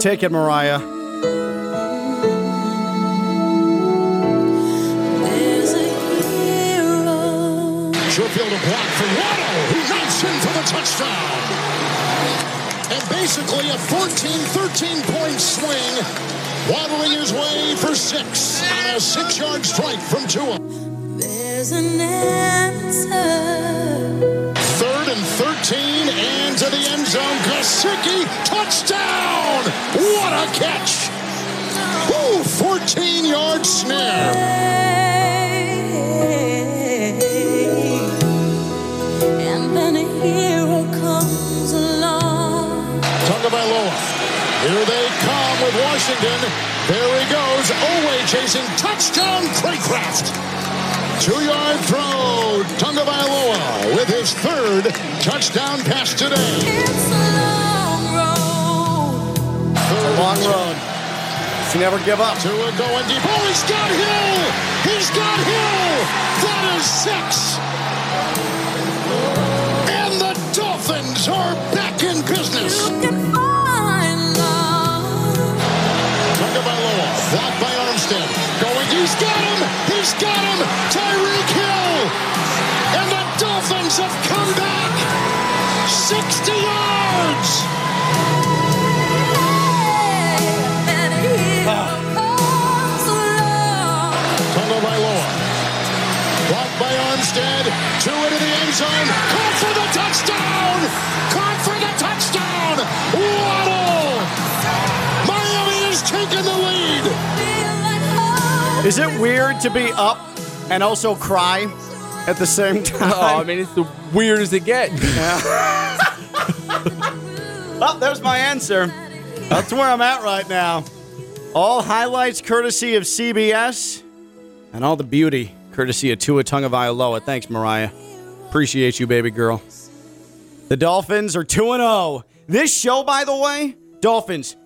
Take it, Mariah. Sherfield a block for Waddle, who knocks in for the touchdown. And basically a 14, 13 point swing, waddling his way for six on a six yard strike from Tua. An answer. Third and 13 and to the end zone. Gesicki, touchdown! What a catch! Woo, 14 yard snare. And then a hero comes along. Tagovailoa. Here they come with Washington. There he goes. Owe chasing. Touchdown, Cracraft. Two-yard throw. Tagovailoa with his third touchdown pass today. It's a long road. Third Long road. You never give up. Tua going deep. Oh, he's got Hill. He's got Hill. That is six. Is it weird to be up and also cry at the same time? Oh, I mean, it's the weirdest it gets. Oh, there's my answer. That's where I'm at right now. All highlights courtesy of CBS, and all the beauty courtesy of Tua Tagovailoa. Thanks, Mariah. Appreciate you, baby girl. The Dolphins are 2 0. This show, by the way, Dolphins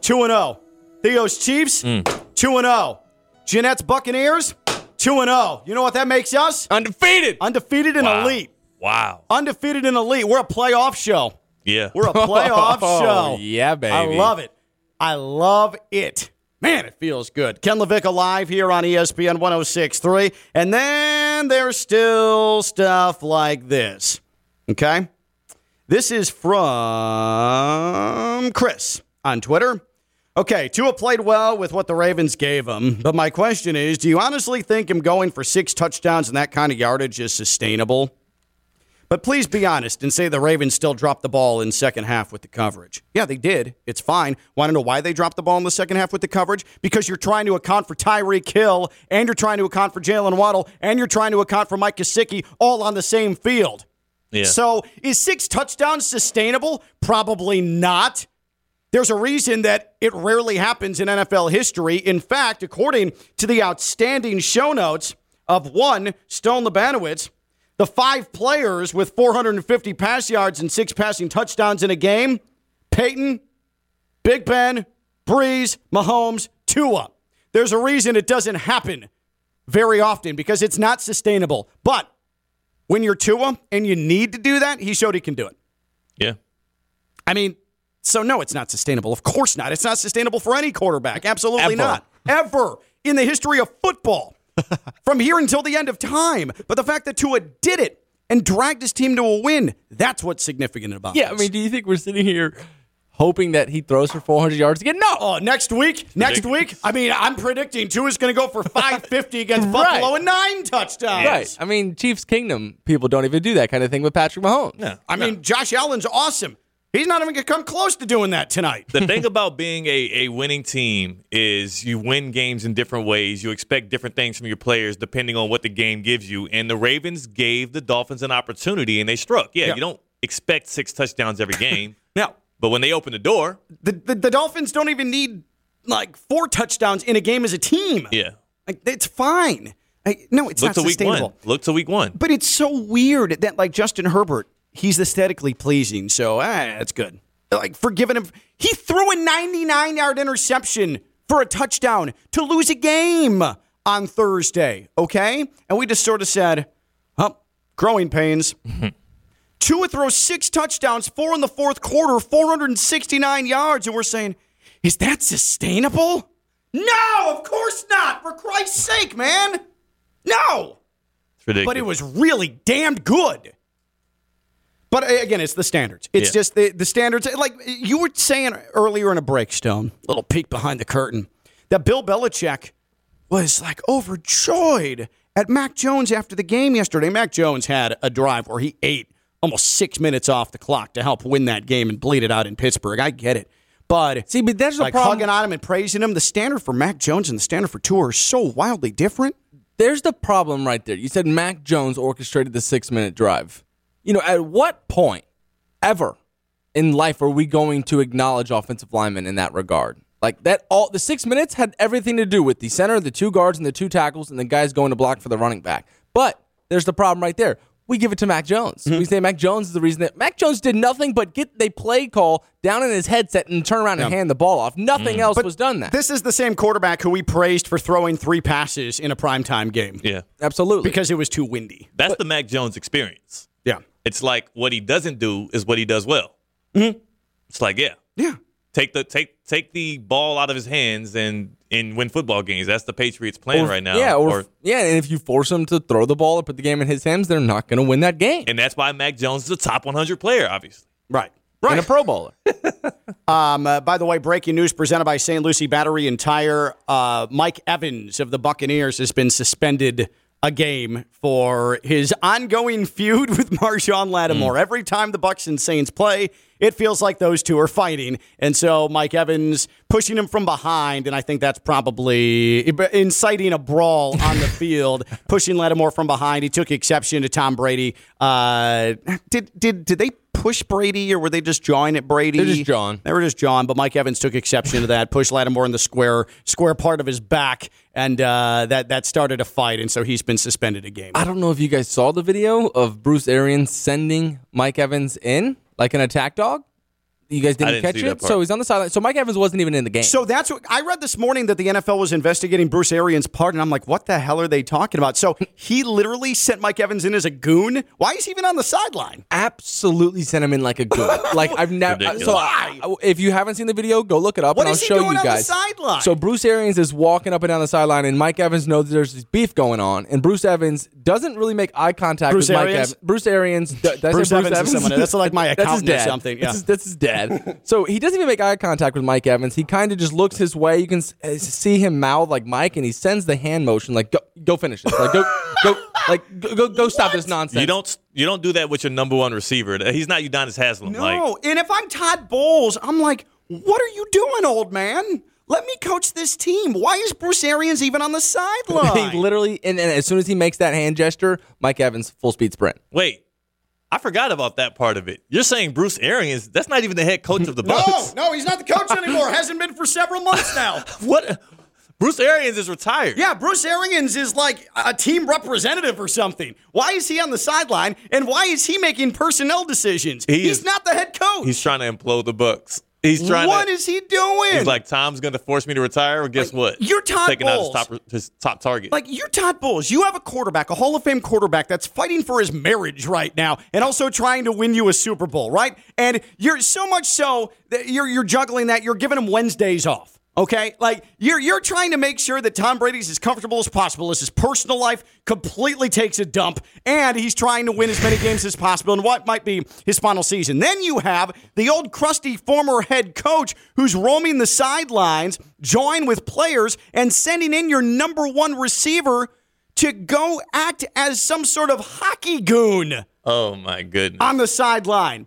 2 0. Theo's Chiefs mm. 2 0. Jeanette's Buccaneers 2 0. You know what that makes us? Undefeated. Undefeated and Wow. elite. Wow. Undefeated and elite. We're a playoff show. Yeah. We're a oh, playoff Oh, show. yeah, baby. I love it. I love it. Man, it feels good. Ken LaVicka live here on ESPN 1063. And then there's still stuff like this. Okay? This is from Chris on Twitter. Okay, Tua played well with what the Ravens gave him, but my question is do you honestly think him going for six touchdowns and that kind of yardage is sustainable? But please be honest and say the Ravens still dropped the ball in second half with the coverage. Yeah, they did. It's fine. Want to know why they dropped the ball in the second half with the coverage? Because you're trying to account for Tyreek Hill, and you're trying to account for Jaylen Waddle, and you're trying to account for Mike Gesicki all on the same field. Yeah. So is six touchdowns sustainable? Probably not. There's a reason that it rarely happens in NFL history. In fact, according to the outstanding show notes of one, Stone Labanowitz, the five players with 450 pass yards and six passing touchdowns in a game Peyton, Big Ben, Brees, Mahomes, Tua. There's a reason it doesn't happen very often because it's not sustainable. But when you're Tua and you need to do that, he showed he can do it. yeah. I mean, so no, it's not sustainable. Of course not. It's not sustainable for any quarterback. Absolutely Ever. not. Ever in the history of football. From here until the end of time. But the fact that Tua did it and dragged his team to a win, that's what's significant about it. Yeah, I mean, do you think we're sitting here hoping that he throws for 400 yards again? No. Oh, next week? Next week? I mean, I'm predicting Tua's going to go for 550 against Right. Buffalo and nine touchdowns. Right. I mean, Chiefs Kingdom people don't even do that kind of thing with Patrick Mahomes. Yeah. I mean, Josh Allen's awesome. He's not even going to come close to doing that tonight. The thing about being a, a winning team is you win games in different ways. You expect different things from your players depending on what the game gives you. And the Ravens gave the Dolphins an opportunity and they struck. Yeah, Yeah. you don't expect six touchdowns every game. Now, but when they open the door, the, the, the Dolphins don't even need like four touchdowns in a game as a team. yeah. Like, it's fine. Like, no, it's Look not to week one. Look to week one. But it's so weird that like Justin Herbert, he's aesthetically pleasing, so ah, that's good. Like for giving him, he threw a 99 yard interception for a touchdown to lose a game on Thursday, okay? And we just sort of said, oh, growing pains. Tua throws six touchdowns, four in the fourth quarter, 469 yards, and we're saying, is that sustainable? No, of course not. For Christ's sake, man. No. It's ridiculous. But it was really damned good. But again, it's the standards. It's Yeah. just the, the standards. Like you were saying earlier in a break, Stone, little peek behind the curtain, that Bill Belichick was like overjoyed at Mac Jones after the game yesterday. Mac Jones had a drive where he ate almost six minutes off the clock to help win that game and bleed it out in Pittsburgh. I get it. But See, but there's a like problem. hugging on him and praising him, the standard for Mac Jones and the standard for Tua are so wildly different. there's the problem right there. You said Mac Jones orchestrated the six minute drive. You know, at what point ever in life are we going to acknowledge offensive linemen in that regard? Like that all the six minutes had everything to do with the center, the two guards, and the two tackles, and the guys going to block for the running back. But there's the problem right there. We give it to Mac Jones. Mm-hmm. We say Mac Jones is the reason that Mac Jones did nothing but get the play call down in his headset and turn around and hand the ball off. Nothing mm-hmm. else was done that. This is the same quarterback who we praised for throwing three passes in a primetime game yeah. Absolutely. because it was too windy. That's the Mac Jones experience. Yeah. It's like what he doesn't do is what he does well. It's like, yeah, Yeah. take the take take the ball out of his hands and and win football games. That's the Patriots plan Or- right now. Yeah, or, yeah, and if you force him to throw the ball or put the game in his hands, they're not going to win that game. and that's why Mac Jones is a top 100 player, obviously. Right. Right. And a Pro Bowler. Um, uh, by the way, breaking news presented by St. Lucie Battery and Tire. Uh, Mike Evans of the Buccaneers has been suspended a game for his ongoing feud with Marshon Lattimore. Every time the Bucs and Saints play, it feels like those two are fighting, and so Mike Evans pushing him from behind, and I think that's probably inciting a brawl on the field, pushing Lattimore from behind. He took exception to Tom Brady. Uh, did did did they? Push Brady, or were they just jawing at Brady? They're just jawing. They were just John, but Mike Evans took exception to that. Pushed Lattimore in the square square part of his back, and uh, that that started a fight, and so he's been suspended a game. I don't know if you guys saw the video of Bruce Arians sending Mike Evans in like an attack dog. You guys didn't, didn't catch it? So he's on the sideline. So Mike Evans wasn't even in the game. So that's what I read this morning that the NFL was investigating Bruce Arians' part, and I'm like, what the hell are they talking about? So he literally sent Mike Evans in as a goon. Why is he even on the sideline? absolutely sent him in like a goon. like I've never. Uh, Ridiculous. So I- I- if you haven't seen the video, go look it up, What and I'll he show doing you on the guys. sideline? So Bruce Arians is walking up and down the sideline, and Mike Evans knows there's this beef going on, and Bruce Evans doesn't really make eye contact Bruce with Mike Arians? Bruce. Bruce Arians. d- Did Bruce Evans is someone- that's like my That's his accountant or dad. something, That's, yeah. his, that's his dad. So he doesn't even make eye contact with Mike Evans. He kind of just looks his way. You can uh, see him mouth like Mike, and he sends the hand motion like go go finish this. Like go go like go go, go stop this nonsense. You don't you don't do that with your number one receiver. He's not Udonis Haslem. No, Like, and if I'm Todd Bowles, I'm like, what are you doing, old man? Let me coach this team. Why is Bruce Arians even on the sideline? he literally, and, and as soon as he makes that hand gesture, Mike Evans full speed sprint. wait, I forgot about that part of it. You're saying Bruce Arians? That's not even the head coach of the no, Bucs. no, he's not the coach anymore. Hasn't been for several months now. What? Bruce Arians is retired. Yeah, Bruce Arians is like a team representative or something. Why is he on the sideline? And why is he making personnel decisions? He he's is- not the head coach. He's trying to implode the Bucs. He's trying What to. is he doing? He's like Tom's going to force me to retire. Well, guess what? you're Todd taking out his top his top target. Like you're Todd Bowles. You have a quarterback, a Hall of Fame quarterback that's fighting for his marriage right now and also trying to win you a Super Bowl, right? And you're so much so that you're you're juggling that, you're giving him Wednesdays off. Okay? Like you're you're trying to make sure that Tom Brady's as comfortable as possible as his personal life completely takes a dump and he's trying to win as many games as possible in what might be his final season. Then you have the old crusty former head coach who's roaming the sidelines, join with players and sending in your number 1 receiver to go act as some sort of hockey goon oh my goodness. on the sideline.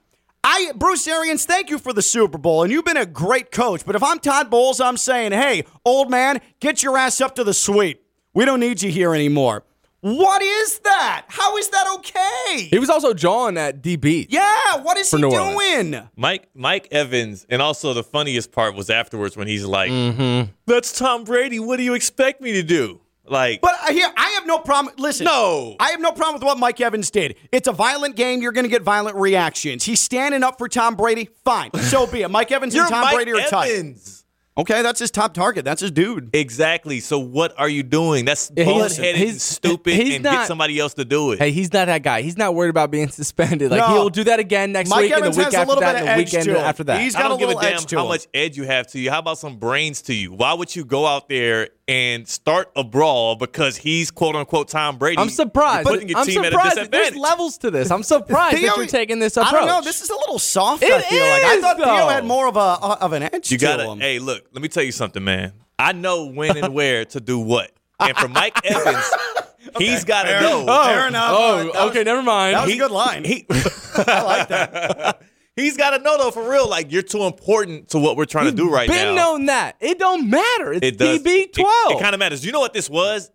I Bruce Arians, thank you for the Super Bowl, and you've been a great coach. But if I'm Todd Bowles, I'm saying, hey, old man, get your ass up to the suite. We don't need you here anymore. What is that? How is that okay? He was also John at DB. Yeah, what is For he New Orleans. doing? Mike Mike Evans, and also the funniest part was afterwards when he's like, Mm-hmm. "That's Tom Brady. What do you expect me to do?" Like, But here, I have no problem. Listen, No. I have no problem with what Mike Evans did. It's a violent game. You're going to get violent reactions. He's standing up for Tom Brady. Fine, so be it. Mike Evans and Tom Mike Brady are tight. Evans. Okay, that's his top target. That's his dude. Exactly. So what are you doing? That's Yeah, he's- bullheaded he's- stupid he's and not- get somebody else to do it. Hey, he's not that guy. He's not worried about being suspended. Like No. he'll do that again next Mike week and the week has a after little that bit and of the edge weekend to him. after that. He's I got don't a give a damn how much edge you have to you. How about some brains to you? Why would you go out there and start a brawl because he's quote unquote Tom Brady? I'm surprised. You're putting your I'm team at a surprised there's levels to this. I'm surprised that Theo- you're taking this approach. I don't know. This is a little soft. I It feel like I is, thought Theo though. had more of a uh, of an edge You to gotta. him. Hey, look. Let me tell you something, man. I know when and where to do what. And for Mike Evans, he's got to know. Fair oh, enough. Oh, was- okay, never mind. That was He- a good line. He, I like that. he's got to know though, for real. Like you're too important to what we're trying to do right Been now. Been known that. It don't matter. It's It does. TB12. It, it kind of matters. Do you know what this was?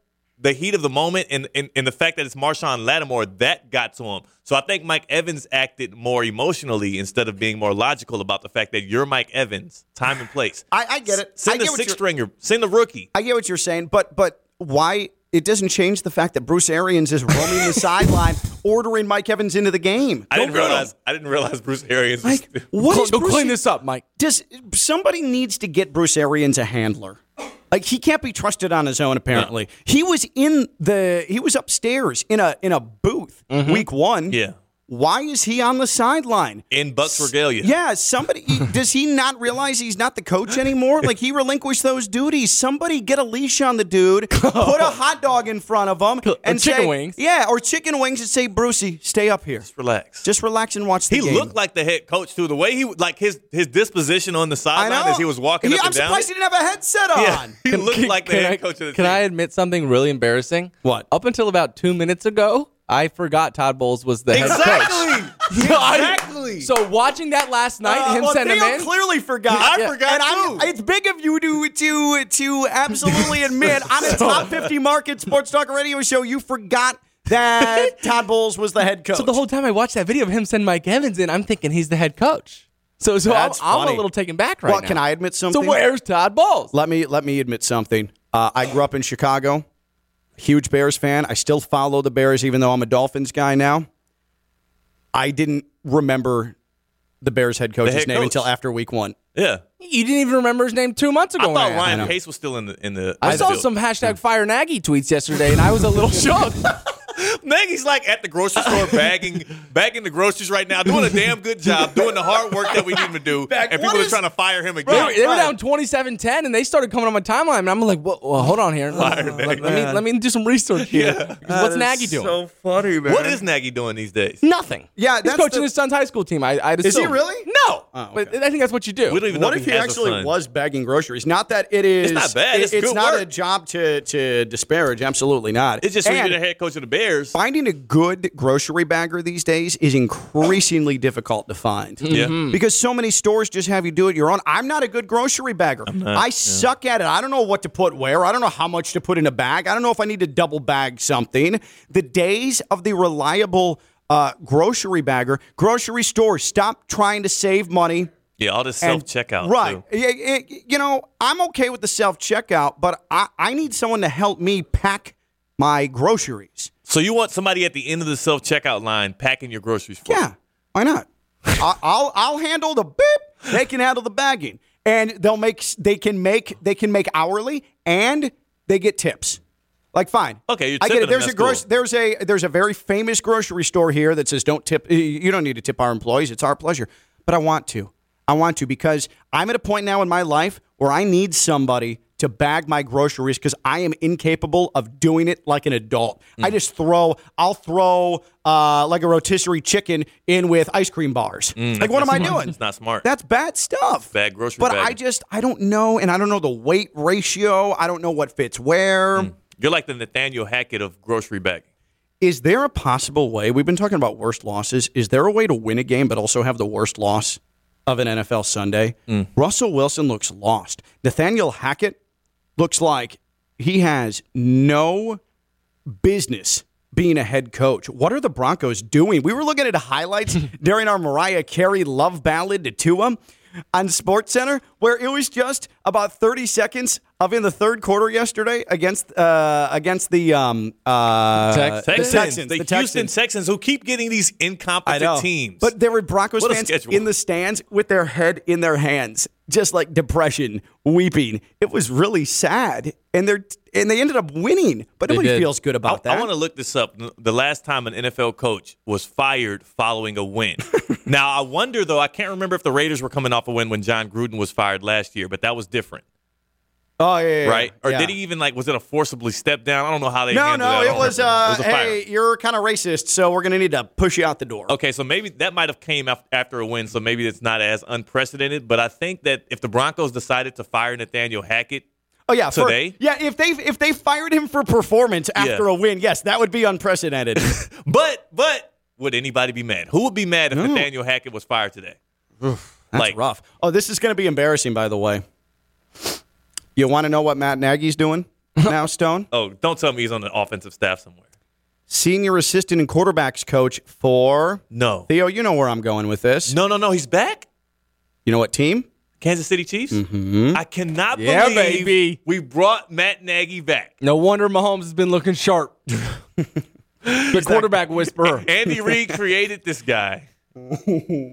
The heat of the moment and, and, and the fact that it's Marshon Lattimore that got to him. So I think Mike Evans acted more emotionally instead of being more logical about the fact that you're Mike Evans, time and place. I, I get it. I Send the get what six you're- stringer. Send the rookie. I get what you're saying, but but why? It doesn't change the fact that Bruce Arians is roaming the sideline, ordering Mike Evans into the game. I Go didn't get him. realize. I didn't realize Bruce Arians. Was Like, what Go, go Bruce clean this up, Mike. Does somebody needs to get Bruce Arians a handler? Like he can't be trusted on his own. Apparently, he was in the he was upstairs in a in a booth mm-hmm. week one. yeah. Why is he on the sideline? in Bucs regalia. Yeah, somebody does he not realize he's not the coach anymore? Like he relinquished those duties. Somebody get a leash on the dude, put a hot dog in front of him, and chicken say- wings. Yeah, or chicken wings, and say, Brucey, stay up here. Just relax. Just relax and watch the he game. looked like the head coach too. The way he like his his disposition on the sideline as he was walking He- up I'm and down. surprised he didn't have a headset on. yeah, he looked like the head I, coach of the Can team. I admit something really embarrassing? What? Up until about two minutes ago, I forgot Todd Bowles was the head coach. exactly. So I- exactly. So watching that last night, Uh, him well, send him in. clearly forgot. I Yeah. forgot and I'm- too. It's big of you to to to absolutely admit on a top 50 market sports talk radio show you forgot that Todd Bowles was the head coach. So the whole time I watched that video of him send Mike Evans in, I'm thinking he's the head coach. So so I'm, That's I'm a little taken back right well, now. can I admit something? So where's Todd Bowles? Let me let me admit something. Uh, I grew up in Chicago. Huge Bears fan. I still follow the Bears, even though I'm a Dolphins guy now. I didn't remember the Bears head coach's head name coach. until after week one. yeah. You didn't even remember his name two months ago. I thought asked. Ryan know. Pace was still in the in the. I saw field. some hashtag Fire Nagy tweets yesterday, and I was a little shocked. Nagy's like at the grocery store bagging bagging the groceries right now, doing a damn good job, doing the hard work that we need him to do, Bag- and what people are trying to fire him They, again. were, they were down 27-10, and they started coming on my timeline, and I'm like, well, well hold on here. Let, let- let me let me do some research here. Because What's Nagy doing? So funny, man. What is Nagy doing these days? Nothing. Yeah, he's coaching the- his son's high school team. I, I'd Is he really? No, Oh, but I think that's what you do. We don't even know What if he has a actually was bagging groceries? Not that it is. It's not bad. it- It's it's good not work. a job to to disparage. Absolutely not. It's just when And you're the head coach of the Bears. finding a good grocery bagger these days is increasingly difficult to find. Yeah. Because so many stores just have you do it your own. I'm not a good grocery bagger. I suck at it. I don't know what to put where. I don't know how much to put in a bag. I don't know if I need to double bag something. The days of the reliable uh, grocery bagger, grocery stores, stop trying to save money. Yeah, all this and- self checkout. Right. Too. Yeah, yeah, You know, I'm okay with the self checkout, but I, I need someone to help me pack my groceries. So you want somebody at the end of the self checkout line packing your groceries for you? Yeah, why not? I'll I'll handle the beep. They can handle the bagging, and they'll make they can make they can make hourly, and they get tips. Like fine, Okay, you're I get it. There's a gross, cool. there's a there's a very famous grocery store here that says don't tip. You don't need to tip our employees. It's our pleasure, but I want to. I want to because I'm at a point now in my life where I need somebody to bag my groceries because I am incapable of doing it like an adult. Mm. I just throw, I'll throw uh, like a rotisserie chicken in with ice cream bars. like, what am I doing? Mm, It's not smart. That's bad stuff. Bad grocery But I just, I don't know, and I don't know the weight ratio. I don't know what fits where. Is You're like the Nathaniel Hackett of grocery bagging. Is there a possible way? We've been talking about worst losses. Is there a way to win a game but also have the worst loss of an NFL Sunday? Mm. Russell Wilson looks lost. Nathaniel Hackett looks like he has no business being a head coach. What are the Broncos doing? We were looking at highlights during our Mariah Carey love ballad to Tua on Sports Center. Where it was just about 30 seconds of in the third quarter yesterday against uh, against the um uh, Tex- the Texans, Texans, the, the Houston Texans. Texans, who keep getting these incompetent teams. But there were Broncos What fans in the stands with their head in their hands, just like depression, weeping. It was really sad, and they're and they ended up winning. But nobody feels good I, about that. I want to look this up. The last time an NFL coach was fired following a win. now I wonder though. I can't remember if the Raiders were coming off a win when Jon Gruden was fired last year, but that was different, oh yeah, yeah, yeah. right? Or Yeah. did he even like? Was it a forcibly step down? I don't know how they. No, no, it was. Uh, it was a fire. hey, you're kind of racist, so we're gonna need to push you out the door. Okay, so maybe that might have came after a win, so maybe it's not as unprecedented. But I think that if the Broncos decided to fire Nathaniel Hackett, Oh yeah, for- Today? yeah, if they if they fired him for performance after Yeah. a win, yes, that would be unprecedented. but but would anybody be mad? Who would be mad if Nathaniel Hackett was fired today? That's like rough. Oh, this is going to be embarrassing, by the way. You want to know what Matt Nagy's doing now, Stone? Oh, don't tell me he's on the offensive staff somewhere. Senior assistant and quarterbacks coach for No, Theo. You know where I'm going with this. no, no, no. He's back. You know what team? Kansas City Chiefs. Mm-hmm. I cannot Yeah, believe baby. we brought Matt Nagy back. No wonder Mahomes has been looking sharp. the quarterback whisperer. Andy Reid created this guy,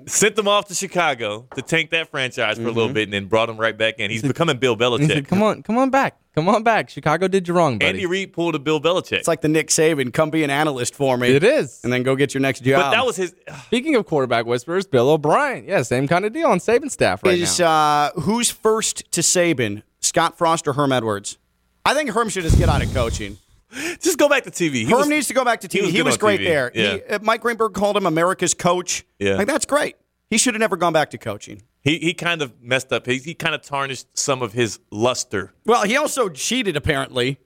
sent them off to Chicago to tank that franchise for a little bit, and then brought him right back in. He's becoming Bill Belichick. said, "Come on, come on back, come on back. Chicago did you wrong, buddy. Andy Reid pulled a Bill Belichick. It's like the Nick Saban. Come be an analyst for me. It is. and then go get your next job. but that was his. Speaking of quarterback whisperers, Bill O'Brien. Yeah, same kind of deal on Saban staff right is now. uh, who's first to Saban? Scott Frost or Herm Edwards? I think Herm should just get out of coaching. Just go back to TV. He Herm was- needs to go back to TV. was He was, great TV. there. Yeah. He, uh, Mike Greenberg called him America's coach. Yeah. like that's great. He should have never gone back to coaching. He he kind of messed up. He, he kind of tarnished some of his luster. Well, he also cheated apparently,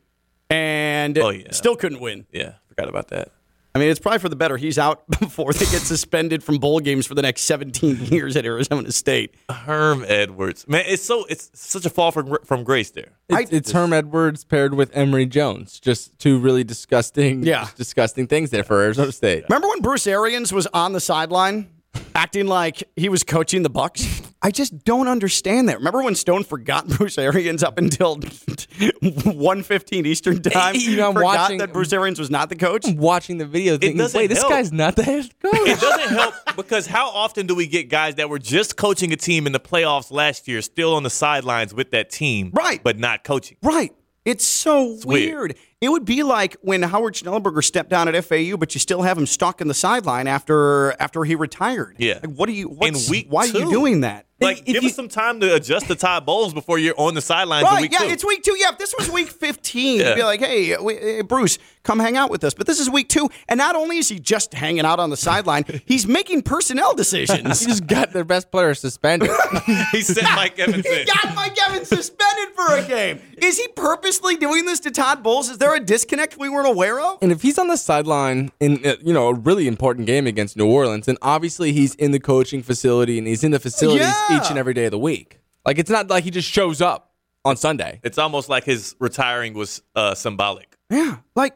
and Oh, yeah. still couldn't win. Yeah, forgot about that. I mean, it's probably for the better. He's out before they get suspended from bowl games for the next 17 years at Arizona State. Herm Edwards, man, it's so it's such a fall from from grace there. It's, it's Herm Edwards paired with Emery Jones. Just two really disgusting, Yeah. disgusting things there for Arizona State. Remember when Bruce Arians was on the sideline acting like he was coaching the Bucs? I just don't understand that. Remember when Stone forgot Bruce Arians up until 1:15 Eastern time? You know, I'm forgot watching- that Bruce Arians was not the coach. I'm Watching the video, thinking, doesn't wait, this help. guy's not the head coach. It doesn't help because how often do we get guys that were just coaching a team in the playoffs last year, still on the sidelines with that team, Right. but not coaching? Right. It's so weird. weird. It would be like when Howard Schnellenberger stepped down at FAU, but you still have him stuck in the sideline after after he retired. Yeah. Like, what are you? What's, week why are you doing that? Like, If give you- us some time to adjust to Todd Bowles before you're on the sidelines in Right, week yeah, two. it's week two. Yeah, if this was week 15, Yeah. you'd be like, hey, we, hey, Bruce, come hang out with us. But this is week two. And not only is he just hanging out on the sideline, he's making personnel decisions. He just got their best player suspended. he sent Mike Evans he got Mike Evans suspended for a game. Is he purposely doing this to Todd Bowles? Is there a disconnect we weren't aware of? And if he's on the sideline in uh, you know a really important game against New Orleans, then obviously he's in the coaching facility and he's in the facilities Yeah. each and every day of the week. Like it's not like he just shows up on Sunday. It's almost like his retiring was uh, symbolic. Yeah, like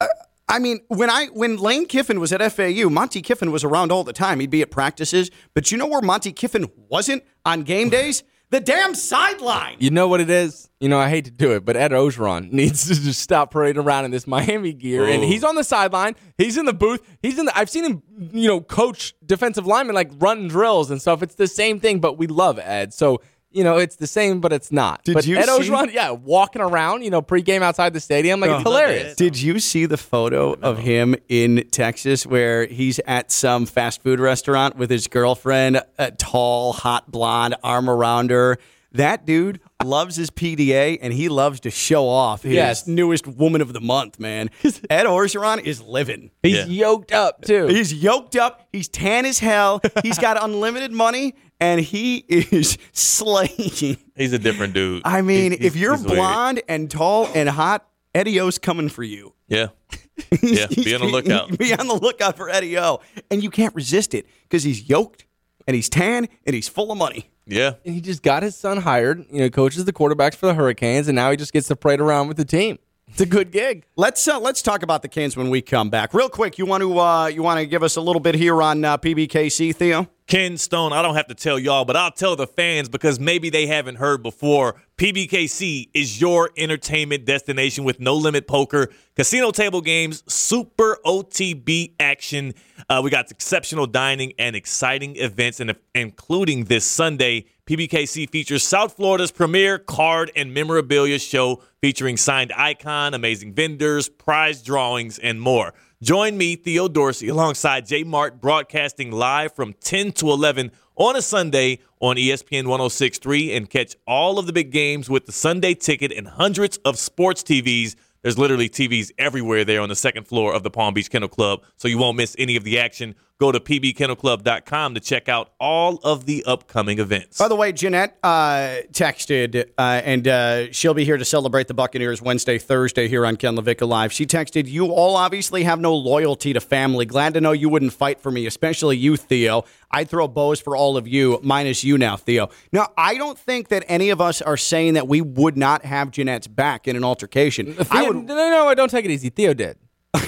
uh, I mean, when I when Lane Kiffin was at FAU, Monte Kiffin was around all the time. He'd be at practices, but you know where Monte Kiffin wasn't on game days? The damn sideline. You know what it is? You know, I hate to do it, but Ed Orgeron needs to just stop parading around in this Miami gear. And he's on the sideline. He's in the booth. He's in the. I've seen him, you know, coach defensive linemen like run drills and stuff. It's the same thing, but we love Ed. So you know, it's the same, but it's not. Did but you Ed see- yeah, walking around, you know, pregame outside the stadium, like it's oh. hilarious. Did you see the photo of him in Texas where he's at some fast food restaurant with his girlfriend, a tall, hot blonde, arm around her? That dude loves his PDA and he loves to show off his Yes. newest woman of the month, man. Ed Orgeron is living. He's Yeah. yoked up too. He's yoked up. He's tan as hell. He's got unlimited money, and he is slaying. He's a different dude. I mean, He's- if you're he's weird. blonde and tall and hot, Eddie O's coming for you. yeah, yeah, be on the lookout. Be on the lookout for Eddie O. And you can't resist it because he's yoked and he's tan and he's full of money. Yeah, And he just got his son hired, you know, coaches the quarterbacks for the Hurricanes, and now he just gets to parade around with the team. It's a good gig. Let's uh, let's talk about the Canes when we come back. Real quick, you want to uh, you want to give us a little bit here on uh, PBKC, Theo? Ken Stone, I don't have to tell y'all, but I'll tell the fans because maybe they haven't heard before. PBKC is your entertainment destination with no limit poker, casino table games, super OTB action. Uh, we got exceptional dining and exciting events, and including this Sunday, PBKC features South Florida's premier card and memorabilia show featuring signed icon, amazing vendors, prize drawings, and more. Join me, Theo Dorsey, alongside Jay Mart, broadcasting live from 10 to 11 on a Sunday on ESPN 1063 and catch all of the big games with the Sunday ticket and hundreds of sports TVs. There's literally TVs everywhere there on the second floor of the Palm Beach Kennel Club, so you won't miss any of the action. Go to pbkennelclub.com to check out all of the upcoming events. By the way, Jeanette uh, texted, uh, and uh, she'll be here to celebrate the Buccaneers Wednesday, Thursday here on Ken LaVicka Live. She texted, You all obviously have no loyalty to family. Glad to know you wouldn't fight for me, especially you, Theo. I'd throw bows for all of you, minus you now, Theo. Now, I don't think that any of us are saying that we would not have Jeanette's back in an altercation. I Theo, would, no, no, no, don't take it easy. Theo did.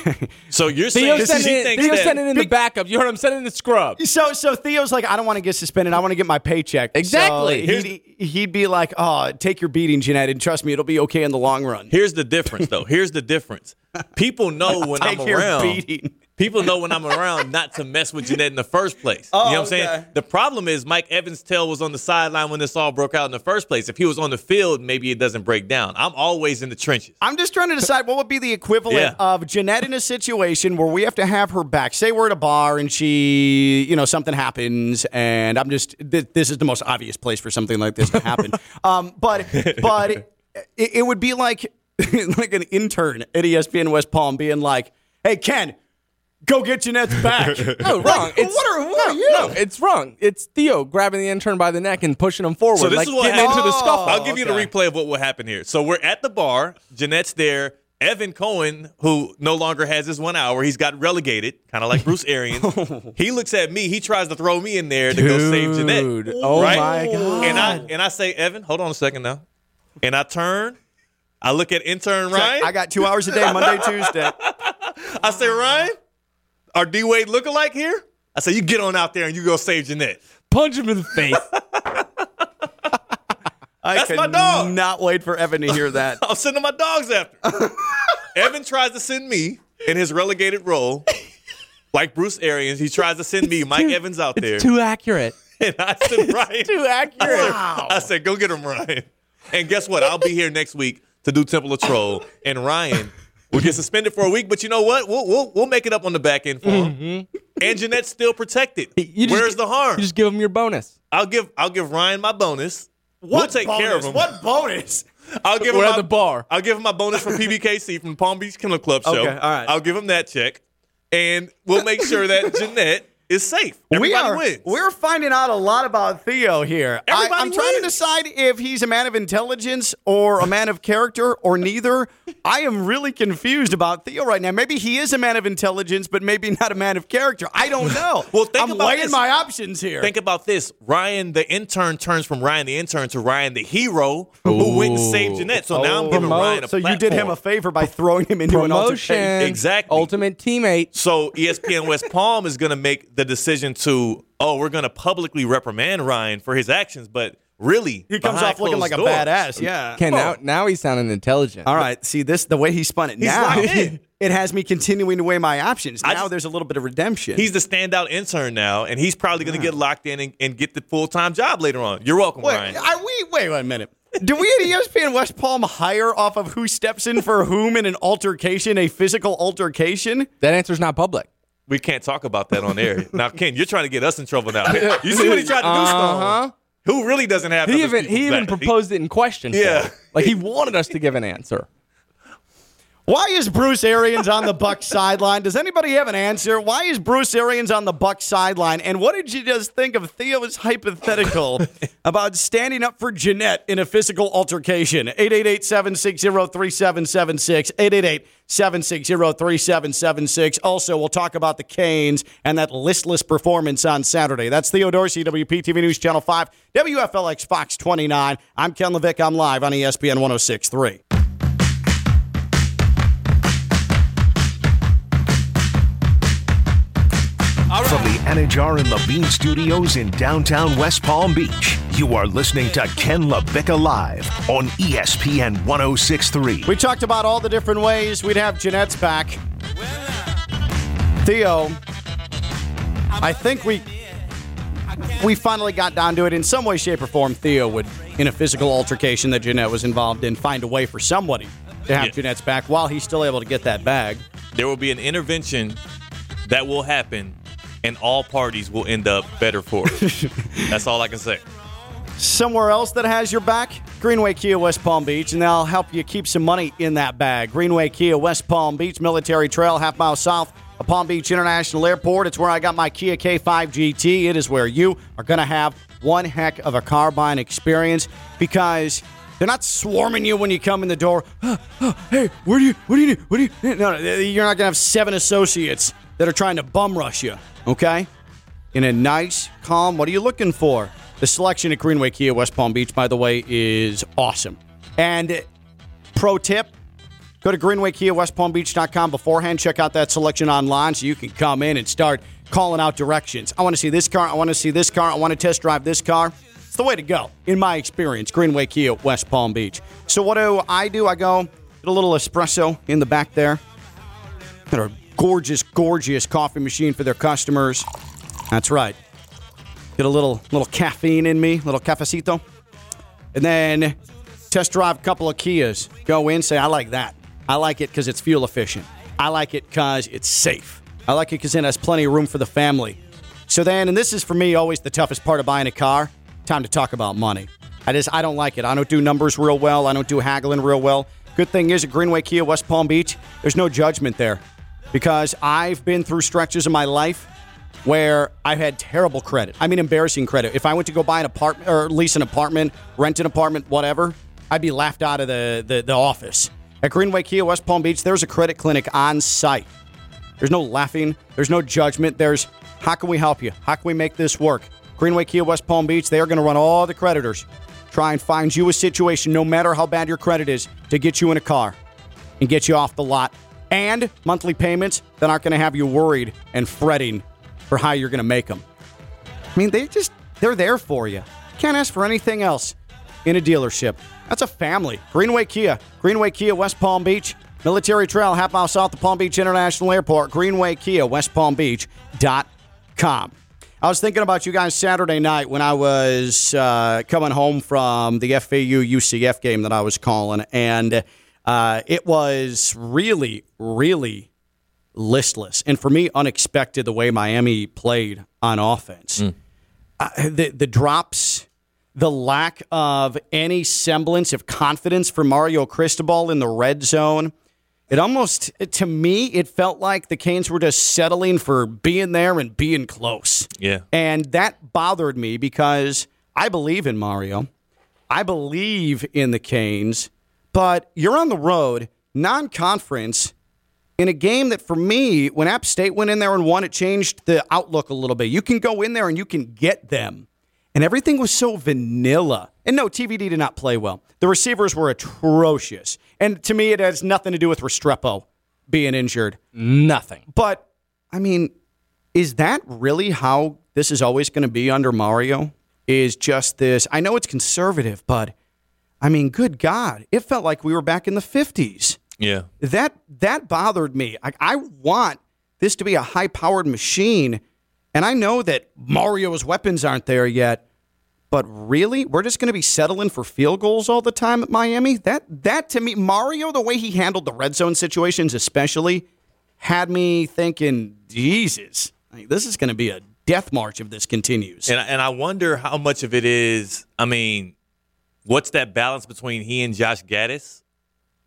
so you're Theo saying sent she it, thinks Theo that- sent it in the backup. You heard him send it in the scrub. So, so Theo's like, I don't want to get suspended. I want to get my paycheck. Exactly. So he'd, he'd be like, Oh, take your beating, Jeanette, and trust me, it'll be okay in the long run. Here's the difference, though. Here's the difference. People know when Take I'm your around. beating. People know when I'm around not to mess with Jeanette in the first place. Oh, you know what I'm oh, okay. saying? The problem is Mike Evans' tail was on the sideline when this all broke out in the first place. If he was on the field, maybe it doesn't break down. I'm always in the trenches. I'm just trying to decide what would be the equivalent Yeah. of Jeanette in a situation where we have to have her back. Say we're at a bar and she, you know, something happens, and I'm just th- this is the most obvious place for something like this to happen. um, but but it, it would be like like an intern at ESPN West Palm being like, "Hey Ken, go get Jeanette's back." No, wrong. Like, it's, what are who no, are you? No, it's wrong. It's Theo grabbing the intern by the neck and pushing him forward, So this like is what getting into the scuffle. I'll give you okay. the replay of what will happen here. So we're at the bar. Jeanette's there. Evan Cohen, who no longer has his one hour, he's got relegated, kind of like Bruce Arians. he looks at me. He tries to throw me in there to go save Jeanette. Dude, oh right? my God. And I and I say, Evan, hold on a second now. And I turn. I look at intern Ryan. I got two hours a day, Monday, Tuesday. I say, Ryan, our D Wade lookalike here. I say, you get on out there and you go save Jeanette. Punch him in the face. I That's my dog. not wait for Evan to hear that. I'm sending my dogs after. Evan tries to send me in his relegated role, like Bruce Arians. He tries to send me, Mike Evans, out there. Too accurate. and I said, Ryan. Too accurate. I said, go get him, Ryan. And guess what? I'll be here next week to do Temple of Troll. And Ryan will get suspended for a week, but you know what? We'll we'll, we'll make it up on the back end for him. Mm-hmm. And Jeanette's still protected. Where's the harm? You just give him your bonus. I'll give I'll give Ryan my bonus. We'll take care of him. What bonus? I'll give We're him at my, the bar. I'll give him my bonus from PBKC from Palm Beach Kennel Club show. Okay, all right. I'll give him that check, and we'll make sure that Jeanette is safe. Everybody we are, wins. We're finding out a lot about Theo here. I, Everybody I'm trying to decide if he's a man of intelligence or a man of character or neither. I am really confused about Theo right now. Maybe he is a man of intelligence, but maybe not a man of character. I don't know. Well, think I'm about weighing this. my options here. Think about this. Ryan, the intern, turns from Ryan, the intern, to Ryan, the hero, who went and saved Jeanette. So now I'm oh. giving Promote. Ryan a so you did him a favor by throwing him into an Promotion. altercation. Exactly. Ultimate teammate. So ESPN West Palm is going to make the decision to, oh, we're going to publicly reprimand Ryan for his actions, but really, He comes off looking closed like a badass. Yeah. Ken, now, now he's sounding intelligent. All right. See this the way he spun it now. locked. It has me continuing to weigh my options. I Now just- there's a little bit of redemption. He's the standout intern now, and he's probably going to get locked in and, and get the full time job later on. You're welcome, Wait, Ryan. are we, wait one minute. Do we at ESPN West Palm hire off of who steps in for whom in an altercation, a physical altercation? That answer's not public. We can't talk about that on air. now, Ken, you're trying to get us in trouble now. You see what he tried to do, Uh-huh. Stone? Who really doesn't have He even he even back? proposed it in question. Yeah. Like he wanted us to give an answer. Why is Bruce Arians on the Buck sideline? Does anybody have an answer? Why is Bruce Arians on the Buck sideline? And what did you just think of Theo's hypothetical about standing up for Jeanette in a physical altercation? 888-760-3776. 888-760-3776. Also, we'll talk about the Canes and that listless performance on Saturday. That's Theo Dorsey, WPTV News Channel 5, WFLX Fox 29. I'm Ken LaVicka. I'm live on ESPN 1063. Advantage are in the Bean Studios in downtown West Palm Beach. You are listening to Ken LaVicka Live on ESPN 1063. We talked about all the different ways we'd have Jeanette's back. Theo, I think we we finally got down to it in some way, shape, or form. Theo would, in a physical altercation that Jeanette was involved in, find a way for somebody to have Yeah. Jeanette's back while he's still able to get that bag. There will be an intervention that will happen, and all parties will end up better for it. That's all I can say. Somewhere else that has your back, Greenway Kia West Palm Beach, and they'll help you keep some money in that bag. Greenway Kia West Palm Beach, Military Trail, half mile south of Palm Beach International Airport. It's where I got my Kia K5 GT. It is where you are going to have one heck of a car buying experience because they're not swarming you when you come in the door. "Ah, ah, hey, where do you, what do you, what do you? No, no, you're not going to have seven associates that are trying to bum rush you, okay? in a nice, calm. What are you looking for? The selection at Greenway Kia West Palm Beach, by the way, is awesome. And pro tip go to greenwaykiawestpalmbeach.com beforehand. Check out that selection online so you can come in and start calling out directions. I want to see this car. I want to see this car. I want to test drive this car. It's the way to go, in my experience. Greenway Kia West Palm Beach. So, what do I do? I go get a little espresso in the back there. Got a gorgeous, gorgeous coffee machine for their customers. That's right. Get a little little caffeine in me, little cafecito. And then test drive a couple of Kias. Go in, say, I like that. I like it because it's fuel efficient. I like it because it's safe. I like it because it has plenty of room for the family. So then, and this is for me always the toughest part of buying a car, time to talk about money. I just, I don't like it. I don't do numbers real well. I don't do haggling real well. Good thing is at Greenway Kia West Palm Beach, there's no judgment there because I've been through stretches of my life where I've had terrible credit. I mean, embarrassing credit. If I went to go buy an apartment or lease an apartment, rent an apartment, whatever, I'd be laughed out of the, the, the office. At Greenway Kia West Palm Beach, there's a credit clinic on site. There's no laughing, there's no judgment. There's how can we help you? How can we make this work? Greenway Kia West Palm Beach, they are going to run all the creditors, try and find you a situation, no matter how bad your credit is, to get you in a car and get you off the lot. And monthly payments that aren't going to have you worried and fretting for how you're going to make them. I mean, they just, they're there for you. Can't ask for anything else in a dealership. That's a family. Greenway Kia, Greenway Kia, West Palm Beach, Military Trail, half mile south of Palm Beach International Airport, Greenway Kia, West Palm Beach.com. I was thinking about you guys Saturday night when I was uh, coming home from the FAU UCF game that I was calling, and uh, it was really, really listless, and for me, unexpected the way Miami played on offense. Uh, the the drops, the lack of any semblance of confidence for Mario Cristobal in the red zone. It almost, to me, it felt like the Canes were just settling for being there and being close. Yeah. And that bothered me because I believe in Mario. I believe in the Canes, but you're on the road, non conference, in a game that for me, when App State went in there and won, it changed the outlook a little bit. You can go in there and you can get them. And everything was so vanilla. And no, TVD did not play well. The receivers were atrocious. And to me, it has nothing to do with Restrepo being injured. Nothing. But, I mean, is that really how this is always going to be under Mario? Is just this. I know it's conservative, but I mean, good God, it felt like we were back in the 50s. Yeah. That that bothered me. I, I want this to be a high powered machine, and I know that Mario's weapons aren't there yet. But really, we're just going to be settling for field goals all the time at Miami. That that to me, Mario, the way he handled the red zone situations, especially, had me thinking, Jesus, like, this is going to be a death march if this continues. And and I wonder how much of it is. I mean, what's that balance between he and Josh Gattis?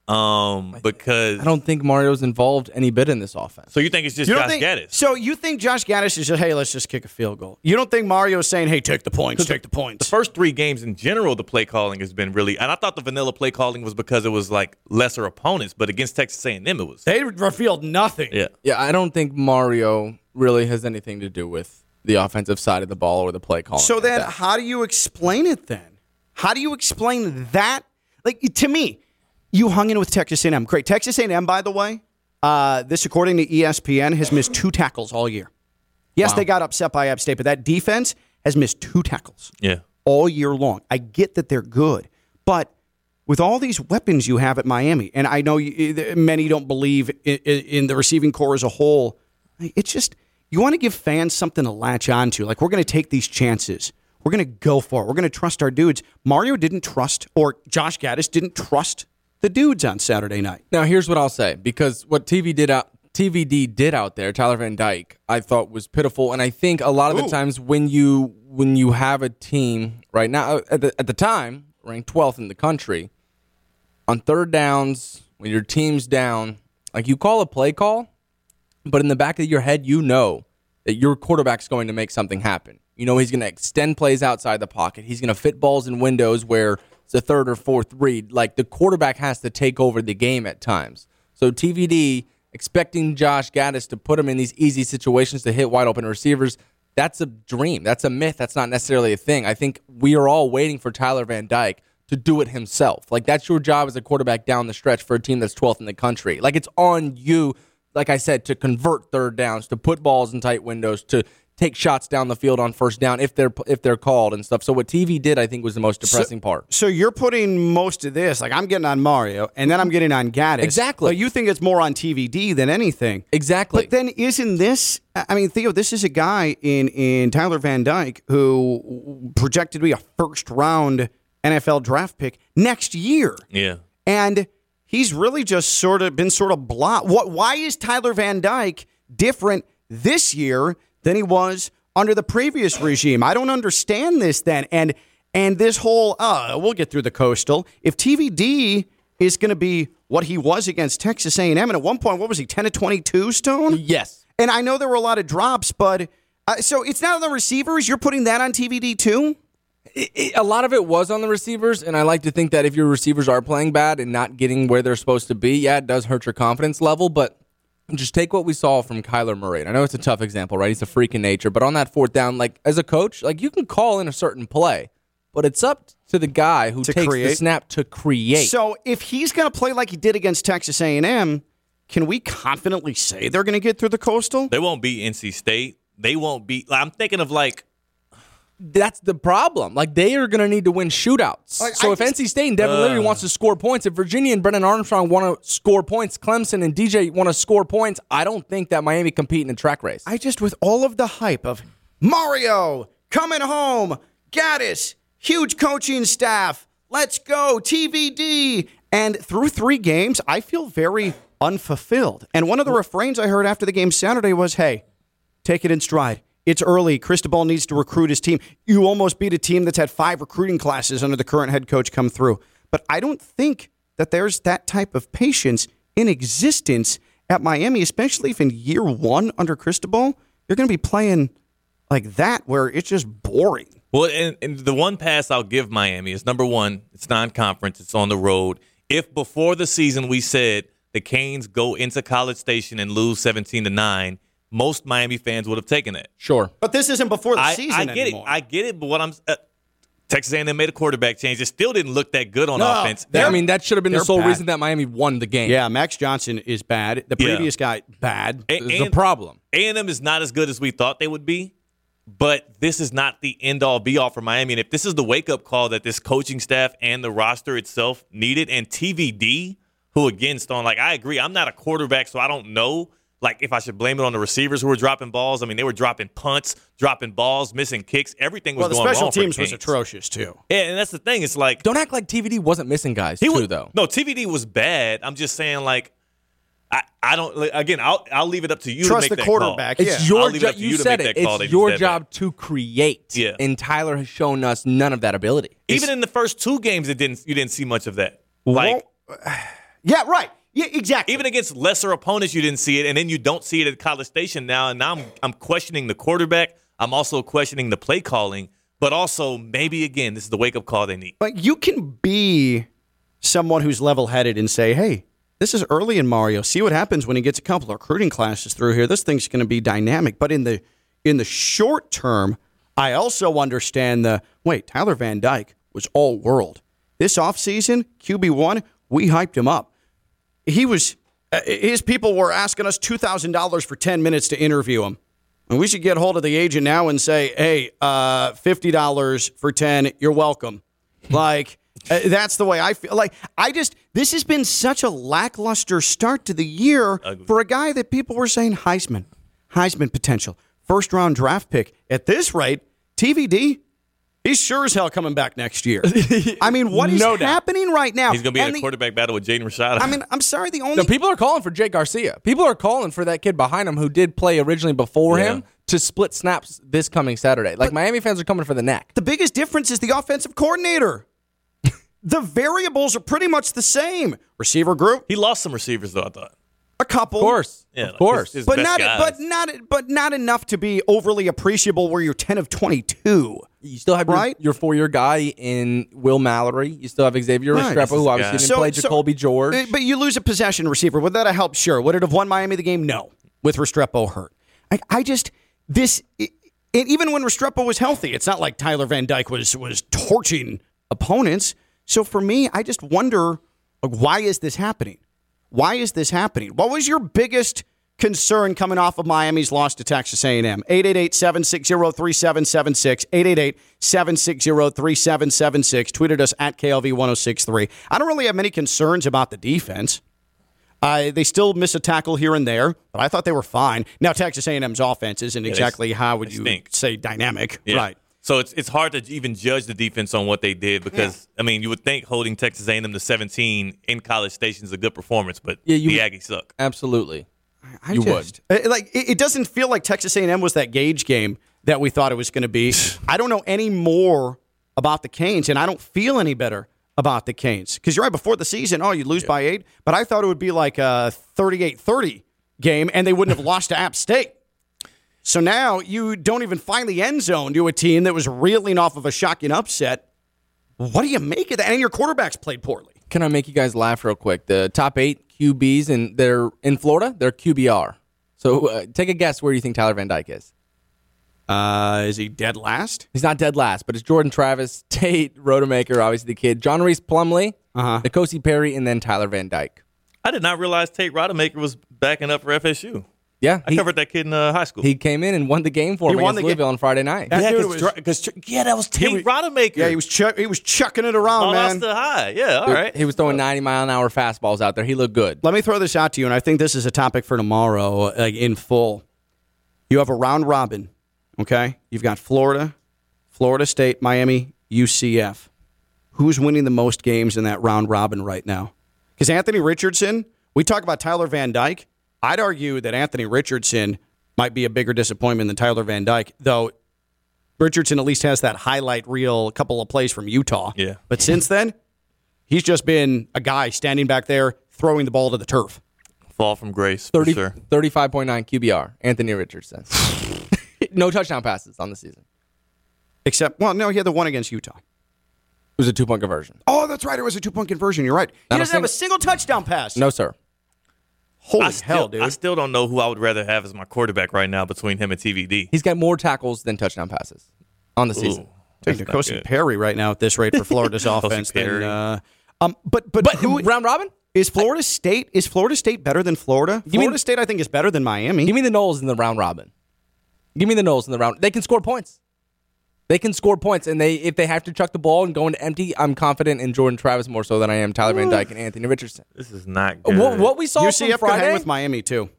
Um, because I don't think Mario's involved any bit in this offense. so you think it's just You Josh think, Gattis? So you think Josh Gattis is just, hey, let's just kick a field goal? You don't think Mario is saying, hey, take the points, take the points? the first three games in general, the play calling has been really. And I thought the vanilla play calling was because it was like lesser opponents, but against Texas A&M, it was. They revealed nothing. Yeah. Yeah, I don't think Mario really has anything to do with the offensive side of the ball or the play calling. So then, that. how do you explain it then? How do you explain that? Like to me, you hung in with Texas A&M. Great, Texas A&M, by the way. Uh, this, according to ESPN, has missed two tackles all year. Yes, Wow. they got upset by App State, but that defense has missed two tackles Yeah. all year long. I get that they're good, but with all these weapons you have at Miami, and I know you, many don't believe in, in the receiving core as a whole, it's just you want to give fans something to latch onto. Like we're going to take these chances. We're going to go for it. We're going to trust our dudes. Mario didn't trust, or Josh Gattis didn't trust the dudes on Saturday night. Now, here's what I'll say because what TV did out TVD did out there, Tyler Van Dyke, I thought was pitiful, and I think a lot of the times when you when you have a team right now uh, at the at the time ranked 12th in the country on third downs when your team's down, like you call a play call, but in the back of your head you know that your quarterback's going to make something happen. You know he's going to extend plays outside the pocket. He's going to fit balls in windows where it's a third or fourth read. Like the quarterback has to take over the game at times. So TVD expecting Josh Gattis to put him in these easy situations to hit wide open receivers, that's a dream. That's a myth. That's not necessarily a thing. I think we are all waiting for Tyler Van Dyke to do it himself. Like that's your job as a quarterback down the stretch for a team that's 12th in the country. Like it's on you, like I said, to convert third downs, to put balls in tight windows, to take shots down the field on first down if they're if they're called and stuff. So what TV did, I think, was the most depressing part. So you're putting most of this, like I'm getting on Mario, and then I'm getting on Gattis. Exactly. But you think it's more on TVD than anything. Exactly. But then isn't this? I mean, Theo, this is a guy in in Tyler Van Dyke who projected to be a first round NFL draft pick next year, Yeah. and he's really just sort of been sort of blah. What? Why is Tyler Van Dyke different this year than he was under the previous regime? I don't understand this. Then and and this whole uh, we'll get through the coastal. If TVD is going to be what he was against Texas A&M, and at one point, what was he, ten to twenty-two? Stone. yes. And I know there were a lot of drops, but uh, so it's not on the receivers. You're putting that on TVD too. It- it- a lot of it was on the receivers, and I like to think that if your receivers are playing bad and not getting where they're supposed to be, yeah, it does hurt your confidence level. But just take what we saw from Kyler Murray. And I know it's a tough example, right? He's a freak in nature, but on that fourth down, like as a coach, like you can call in a certain play, but it's up to the guy who To takes the create. snap to create. So if he's going to play like he did against Texas A&M, can we confidently say they're going to get through the coastal? They won't beat NC State. They won't beat. I'm thinking of like That's the problem. Like they are going to need to win shootouts. Like, so I if just- NC State and Devin Leary uh. wants to score points, if Virginia and Brennan Armstrong want to score points, Clemson and DJ want to score points, I don't think that Miami compete in a track race. I just, with all of the hype of Mario coming home, Gattis, huge coaching staff, let's go, TVD. And through three games, I feel very unfulfilled. And one of the refrains I heard after the game Saturday was, hey, take it in stride. It's early. Cristobal needs to recruit his team. You almost beat a team that's had five recruiting classes under the current head coach come through. But I don't think that there's that type of patience in existence at Miami, especially if in year one under Cristobal, you're going to be playing like that where it's just boring. Well, and, and the one pass I'll give Miami is number one, it's non conference, it's on the road. If before the season we said the Canes go into College Station and lose 17 to 9, most Miami fans would have taken it. sure. But this isn't before the I, season I get anymore. it. I get it, but what I'm uh, Texas A&M made a quarterback change. It still didn't look that good on No. offense. I mean, that should have been the sole bad. reason that Miami won the game. yeah, Max Johnson is bad. The Yeah. previous guy, bad. A- There's a and- problem. A&M is not as good as we thought they would be, but this is not the end all be all for Miami. And if this is the wake up call that this coaching staff and the roster itself needed, and TVD, who again, Stone, like I agree, I'm not a quarterback, so I don't know. Like if I should blame it on the receivers who were dropping balls. I mean, they were dropping punts, dropping balls, missing kicks. Everything was well, the going special wrong for the teams was atrocious, too. Yeah, and that's the thing. It's like Don't act like TVD wasn't missing guys he too, was, though. No, TVD was bad. I'm just saying, like, I, I don't. Again, I'll I'll leave it up to you Trust to the make call. quarterback. It's Yeah. Your job. You, you to said make it. that call. It's your job to create. Yeah. And Tyler has shown us none of that ability. Even in the first two games, it didn't. You didn't see much of that. Like Yeah, right. Yeah, exactly. even against lesser opponents, you didn't see it, and then you don't see it at College Station now. And now I'm I'm questioning the quarterback. I'm also questioning the play calling, but also maybe again, this is the wake up call they need. Like you can be someone who's level headed and say, hey, this is early in Mario. See what happens when he gets a couple of recruiting classes through here. This thing's going to be dynamic. But in the in the short term, I also understand the wait, Tyler Van Dyke was all world. This offseason, QB1, we hyped him up. He was uh, his people were asking us $2,000 for 10 minutes to interview him. And we should get hold of the agent now and say, hey, uh, $50 for 10, you're welcome. Like, uh, that's the way I feel. Like, I just, this has been such a lackluster start to the year for a guy that people were saying Heisman, Heisman potential, first round draft pick. At this rate, TVD, he's sure as hell coming back next year. I mean, what is No doubt. happening right now? He's going to be in And a the- quarterback battle with Jaden Rashada. I mean, I'm sorry, the only No, people are calling for Jake Garcia. People are calling for that kid behind him who did play originally before Yeah. him to split snaps this coming Saturday. Like Miami fans are coming for the neck. The biggest difference is the offensive coordinator. the variables are pretty much the same. Receiver group, he lost some receivers, though, I thought. a couple. Of course, Yeah, of like course. his- his But not, guys. but not, but not enough to be overly appreciable. Where you're ten of twenty-two. You still have your, Right? your four-year guy in Will Mallory. You still have Xavier Right. Restrepo, who obviously guy. didn't play Jacolby George. uh, But you lose a possession receiver. Would that have helped? Sure. Would it have won Miami the game? No. With Restrepo hurt, I, I just this. It, and even when Restrepo was healthy, it's not like Tyler Van Dyke was was torching opponents. So for me, I just wonder like, why is this happening? Why is this happening? What was your biggest concern coming off of Miami's loss to Texas A&M? 888-760-3776, 888-760-3776. Tweeted us at KLV1063. I don't really have many concerns about the defense. Uh, they still miss a tackle here and there, but I thought they were fine. Now Texas A&M's offense isn't exactly how would you stink. say dynamic, Yeah. right? So it's it's hard to even judge the defense on what they did because I mean you would think holding Texas A&M to 17 in College Station is a good performance, but Yeah, you the Aggies suck. Absolutely. I You just, uh, like it, doesn't feel like Texas A&M was that gauge game that we thought it was going to be. I don't know any more about the Canes, and I don't feel any better about the Canes because you're right. Before the season, oh, you lose by eight, but I thought it would be like a 38-30 game, and they wouldn't have lost to App State. So now you don't even find the end zone to a team that was reeling off of a shocking upset. What do you make of that? And your quarterbacks played poorly. Can I make you guys laugh real quick? The top eight QBs and they're in Florida. They're QBR. So uh, take a guess where do you think Tyler Van Dyke is. Uh, is he dead last? He's not dead last, but it's Jordan Travis, Tate, Rodemaker, obviously the kid, John Rhys Plumlee, Uh-huh. Nkosi Perry, and then Tyler Van Dyke. I did not realize Tate Rodemaker was backing up for FSU. Yeah, I he, covered that kid in uh, high school. he came in and won the game for He him won against the ga- Louisville on Friday night. That yeah, dude because was- yeah, that was Tate Rodemaker. Yeah, he was chuck, he was chucking it around, Ball man. out high. Yeah, all right. He was throwing 90 mile an hour fastballs out there. He looked good. Let me throw this out to you, and I think this is a topic for tomorrow uh, in full. You have a round robin, okay? You've got Florida, Florida State, Miami, UCF. Who's winning the most games in that round robin right now? Because Anthony Richardson, we talk about Tyler Van Dyke. I'd argue that Anthony Richardson might be a bigger disappointment than Tyler Van Dyke, though Richardson at least has that highlight reel, a couple of plays from Utah. Yeah. But since then, he's just been a guy standing back there throwing the ball to the turf. Fall from grace 30, for sure. 35.9 QBR, Anthony Richardson. no touchdown passes on the season. Except, well, no, he had the one against Utah. It was a two point conversion. Oh, that's right. It was a two point conversion. You're right. He Not a doesn't have a single touchdown pass. No, sir. Holy I still, hell, dude. I still don't know who I would rather have as my quarterback right now between him and TVD. He's got more tackles than touchdown passes on the season. Ooh, Take that's not Nkosi good. Perry right now at this rate for Florida's offense. Than, uh, um, but but, But who, round robin? is Florida State? Is Florida State better than Florida? mean- Florida State, I think, is better than Miami. Give me the Noles in the round robin. Give me the Noles in the round. They can score points. They can score points, and they if they have to chuck the ball and go into empty, I'm confident in Jordan Travis more so than I am Tyler Van Dyke and Anthony Richardson. This is not good. What, what we saw UCF from could hang Friday, with Miami too.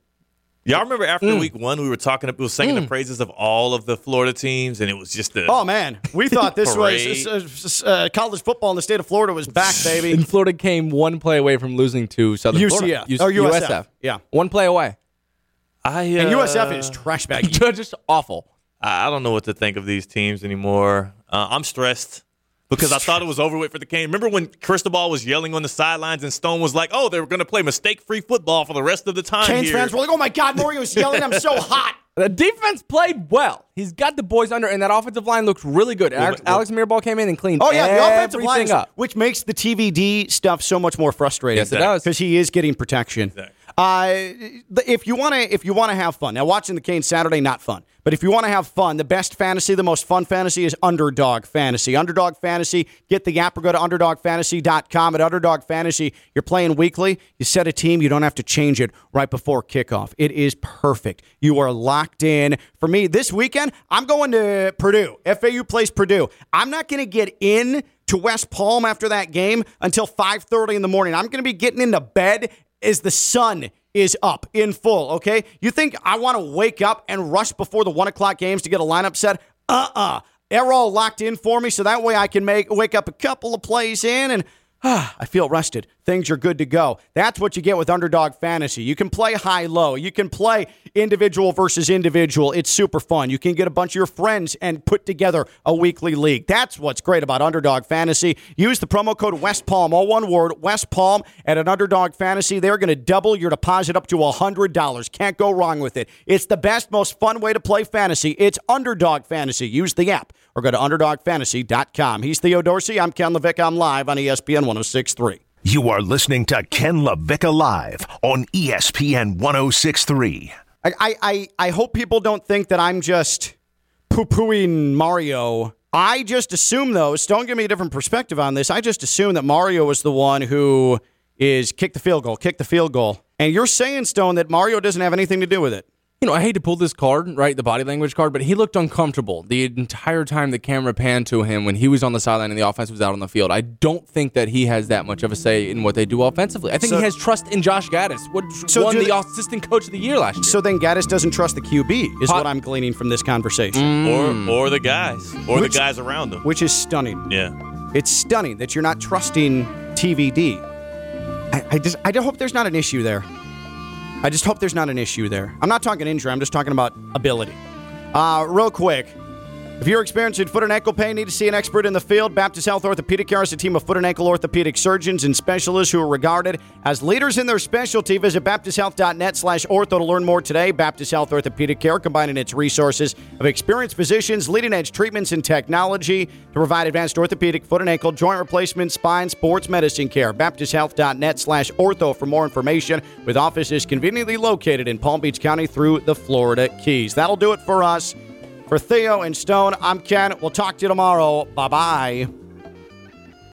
Y'all remember after Mm. week one, we were talking, we were singing the praises of all of the Florida teams, and it was just a Oh man, we thought this Parade. was uh, uh, college football in the state of Florida was back, baby. and Florida came one play away from losing to Southern UCF. Florida. Or USF. Yeah. one play away. I, and uh, USF is trash bag. Just awful. I I don't know what to think of these teams anymore. Uh, I'm stressed because I thought it was over with for the game. Remember when Cristobal was yelling on the sidelines and Stone was like, "Oh, they were going to play mistake-free football for the rest of the time." Canes here. fans were like, "Oh my God, Mario's yelling! I'm so hot." The defense played well. He's got the boys under, and that offensive line looks really good. Alex, well- Alex Mirabal came in and cleaned Oh yeah, the offensive line, up. which makes the TVD stuff so much more frustrating. Yes, it does. because he is getting protection. Uh, if you want to, if you want to have fun, now watching the Canes Saturday, not fun. But if you want to have fun, the best fantasy, the most fun fantasy is Underdog Fantasy. Underdog Fantasy, get the app or go to underdogfantasy.com. At Underdog Fantasy, you're playing weekly. You set a team, you don't have to change it right before kickoff. It is perfect. You are locked in. For me, this weekend, I'm going to Purdue. FAU plays Purdue. I'm not going to get in to West Palm after that game until 5:30 in the morning. I'm going to be getting into bed as the sun is up in full. Okay, you think I want to wake up and rush before the one o'clock games to get a lineup set? Uh uh-uh. uh. They're all locked in for me, so that way I can make wake up a couple of plays in and I feel rested. Things are good to go. That's what you get with Underdog Fantasy. You can play high low. You can play individual versus individual. It's super fun. You can get a bunch of your friends and put together a weekly league. That's what's great about Underdog Fantasy. Use the promo code West Palm, all one word, West Palm, at an Underdog Fantasy. They're going to double your deposit up to $100. Can't go wrong with it. It's the best, most fun way to play fantasy. It's Underdog Fantasy. Use the app or go to UnderdogFantasy.com. He's Theo Dorsey. I'm Ken LaVicka. I'm live on ESPN 1063. You are listening to Ken LaVicka Live on ESPN 1063. I, I, I hope people don't think that I'm just poo pooing Mario. I just assume, though, don't give me a different perspective on this. I just assume that Mario was the one who is kick the field goal, kick the field goal. And you're saying, Stone, that Mario doesn't have anything to do with it you know, I hate to pull this card, right, the body language card, but he looked uncomfortable the entire time the camera panned to him when he was on the sideline and the offense was out on the field. I don't think that he has that much of a say in what they do offensively. I think so, he has trust in Josh Gattis, what so won the they, assistant coach of the year last year. So then Gattis doesn't trust the QB, is what I'm gleaning from this conversation. Mm. Or, or the guys, or which, the guys around them. Which is stunning. Yeah. It's stunning that you're not trusting TVD. I, I just I hope there's not an issue there. I just hope there's not an issue there. I'm not talking injury, I'm just talking about ability. Uh, real quick, if you're experiencing foot and ankle pain, need to see an expert in the field, Baptist Health Orthopedic Care is a team of foot and ankle orthopedic surgeons and specialists who are regarded as leaders in their specialty. Visit baptisthealth.net slash ortho to learn more today. Baptist Health Orthopedic Care, combining its resources of experienced physicians, leading edge treatments, and technology to provide advanced orthopedic, foot and ankle, joint replacement, spine, sports medicine care. baptisthealth.net slash ortho for more information, with offices conveniently located in Palm Beach County through the Florida Keys. That'll do it for us. For Theo and Stone, I'm Ken. We'll talk to you tomorrow. Bye bye.